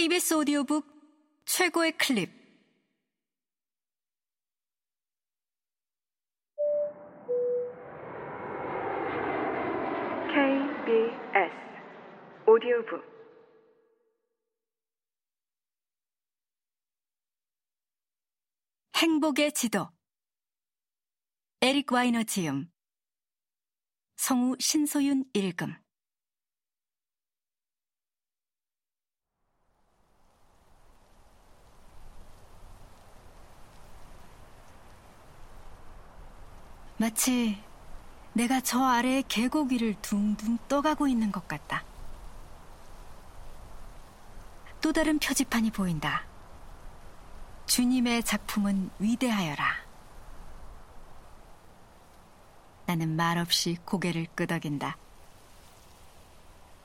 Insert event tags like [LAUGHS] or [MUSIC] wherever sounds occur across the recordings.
KBS 오디오북 최고의 클립. KBS 오디오북. 행복의 지도. 에릭 와이너 지음. 성우 신소윤 읽음 마치 내가 저 아래의 계곡 위를 둥둥 떠가고 있는 것 같다. 또 다른 표지판이 보인다. 주님의 작품은 위대하여라. 나는 말없이 고개를 끄덕인다.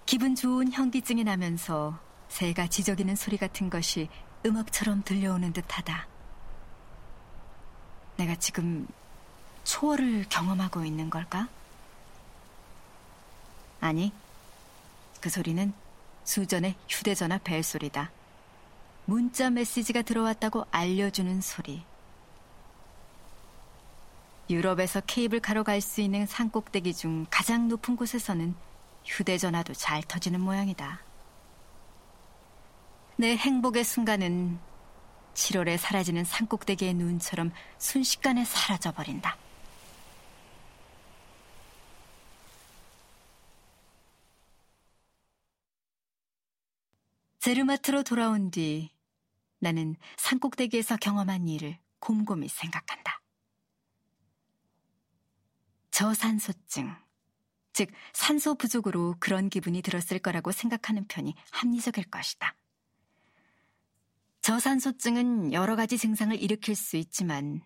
기분 좋은 현기증이 나면서 새가 지저귀는 소리 같은 것이 음악처럼 들려오는 듯하다. 내가 지금 초월을 경험하고 있는 걸까? 아니, 그 소리는 수전의 휴대전화 벨소리다. 문자 메시지가 들어왔다고 알려주는 소리. 유럽에서 케이블카로 갈 수 있는 산 꼭대기 중 가장 높은 곳에서는 휴대전화도 잘 터지는 모양이다. 내 행복의 순간은 7월에 사라지는 산 꼭대기의 눈처럼 순식간에 사라져버린다. 제르마트로 돌아온 뒤 나는 산꼭대기에서 경험한 일을 곰곰이 생각한다. 저산소증, 즉 산소 부족으로 그런 기분이 들었을 거라고 생각하는 편이 합리적일 것이다. 저산소증은 여러 가지 증상을 일으킬 수 있지만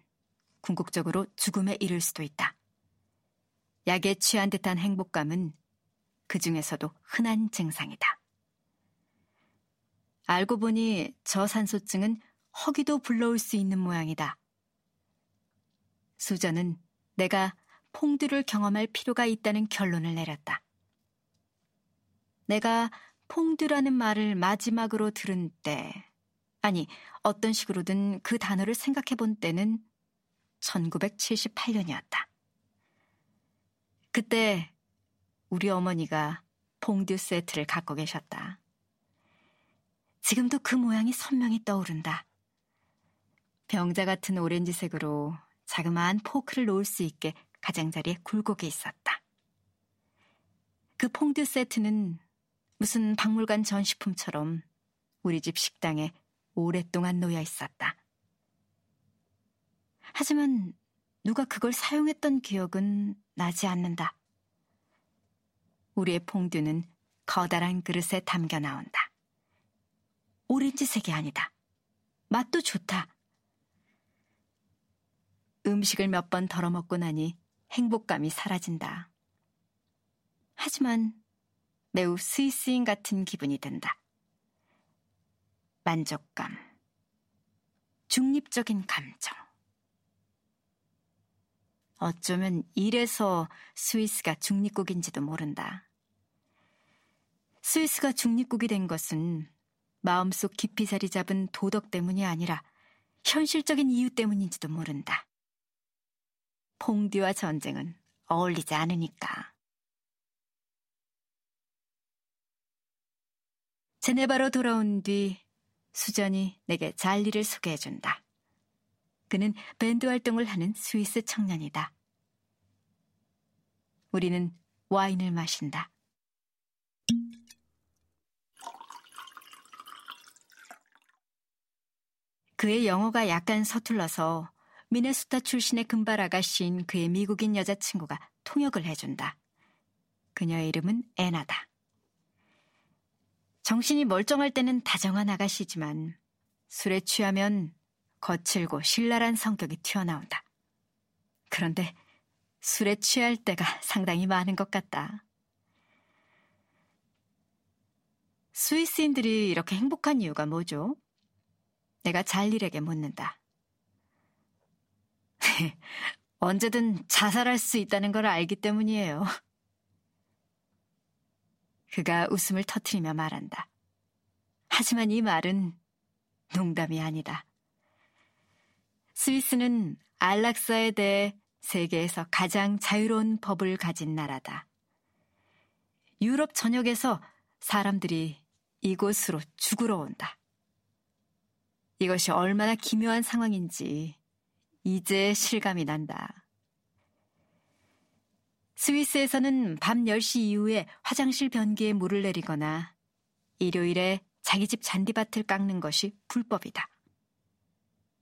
궁극적으로 죽음에 이를 수도 있다. 약에 취한 듯한 행복감은 그 중에서도 흔한 증상이다. 알고 보니 저산소증은 허기도 불러올 수 있는 모양이다. 수저는 내가 퐁듀를 경험할 필요가 있다는 결론을 내렸다. 내가 퐁듀라는 말을 마지막으로 들은 때, 아니, 어떤 식으로든 그 단어를 생각해 본 때는 1978년이었다. 그때 우리 어머니가 퐁듀 세트를 갖고 계셨다. 지금도 그 모양이 선명히 떠오른다. 병자 같은 오렌지색으로 자그마한 포크를 놓을 수 있게 가장자리에 굴곡이 있었다. 그 퐁듀 세트는 무슨 박물관 전시품처럼 우리 집 식당에 오랫동안 놓여 있었다. 하지만 누가 그걸 사용했던 기억은 나지 않는다. 우리의 퐁듀는 커다란 그릇에 담겨 나온다. 오렌지색이 아니다. 맛도 좋다. 음식을 몇 번 덜어먹고 나니 행복감이 사라진다. 하지만 매우 스위스인 같은 기분이 든다. 만족감. 중립적인 감정. 어쩌면 이래서 스위스가 중립국인지도 모른다. 스위스가 중립국이 된 것은 마음속 깊이 자리 잡은 도덕 때문이 아니라 현실적인 이유 때문인지도 모른다. 퐁듀와 전쟁은 어울리지 않으니까. 제네바로 돌아온 뒤 수전이 내게 잘리를 소개해준다. 그는 밴드 활동을 하는 스위스 청년이다. 우리는 와인을 마신다. 그의 영어가 약간 서툴러서 미네소타 출신의 금발 아가씨인 그의 미국인 여자친구가 통역을 해준다. 그녀의 이름은 애나다. 정신이 멀쩡할 때는 다정한 아가씨지만 술에 취하면 거칠고 신랄한 성격이 튀어나온다. 그런데 술에 취할 때가 상당히 많은 것 같다. 스위스인들이 이렇게 행복한 이유가 뭐죠? 내가 잘일에게 묻는다. [LAUGHS] 언제든 자살할 수 있다는 걸 알기 때문이에요. 그가 웃음을 터트리며 말한다. 하지만 이 말은 농담이 아니다. 스위스는 안락사에 대해 세계에서 가장 자유로운 법을 가진 나라다. 유럽 전역에서 사람들이 이곳으로 죽으러 온다. 이것이 얼마나 기묘한 상황인지 이제 실감이 난다. 스위스에서는 밤 10시 이후에 화장실 변기에 물을 내리거나 일요일에 자기 집 잔디밭을 깎는 것이 불법이다.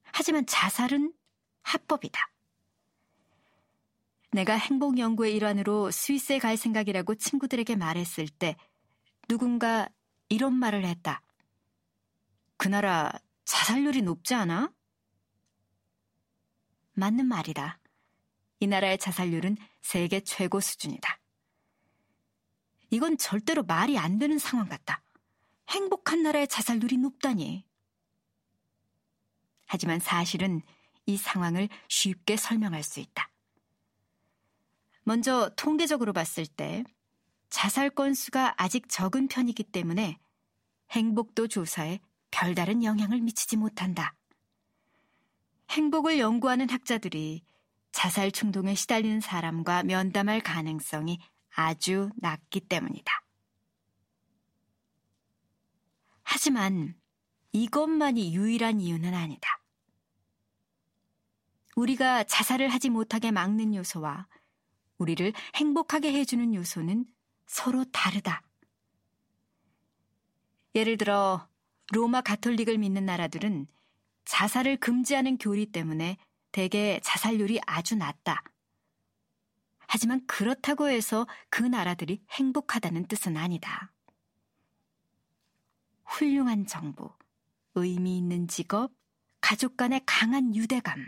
하지만 자살은 합법이다. 내가 행복 연구의 일환으로 스위스에 갈 생각이라고 친구들에게 말했을 때 누군가 이런 말을 했다. 그 나라 자살률이 높지 않아? 맞는 말이다. 이 나라의 자살률은 세계 최고 수준이다. 이건 절대로 말이 안 되는 상황 같다. 행복한 나라의 자살률이 높다니. 하지만 사실은 이 상황을 쉽게 설명할 수 있다. 먼저 통계적으로 봤을 때 자살 건수가 아직 적은 편이기 때문에 행복도 조사에 별다른 영향을 미치지 못한다. 행복을 연구하는 학자들이 자살 충동에 시달리는 사람과 면담할 가능성이 아주 낮기 때문이다. 하지만 이것만이 유일한 이유는 아니다. 우리가 자살을 하지 못하게 막는 요소와 우리를 행복하게 해주는 요소는 서로 다르다. 예를 들어 로마 가톨릭을 믿는 나라들은 자살을 금지하는 교리 때문에 대개 자살률이 아주 낮다. 하지만 그렇다고 해서 그 나라들이 행복하다는 뜻은 아니다. 훌륭한 정부, 의미 있는 직업, 가족 간의 강한 유대감.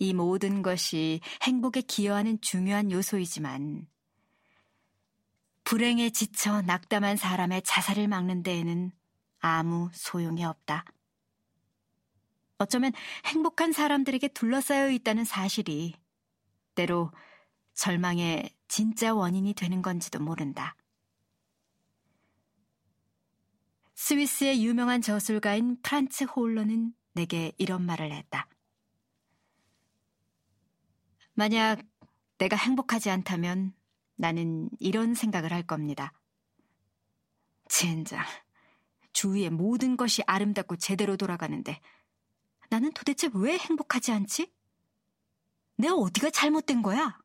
이 모든 것이 행복에 기여하는 중요한 요소이지만 불행에 지쳐 낙담한 사람의 자살을 막는 데에는 아무 소용이 없다. 어쩌면 행복한 사람들에게 둘러싸여 있다는 사실이 때로 절망의 진짜 원인이 되는 건지도 모른다. 스위스의 유명한 저술가인 프란츠 홀러는 내게 이런 말을 했다. 만약 내가 행복하지 않다면 나는 이런 생각을 할 겁니다. 젠장, 주위의 모든 것이 아름답고 제대로 돌아가는데 나는 도대체 왜 행복하지 않지? 내가 어디가 잘못된 거야?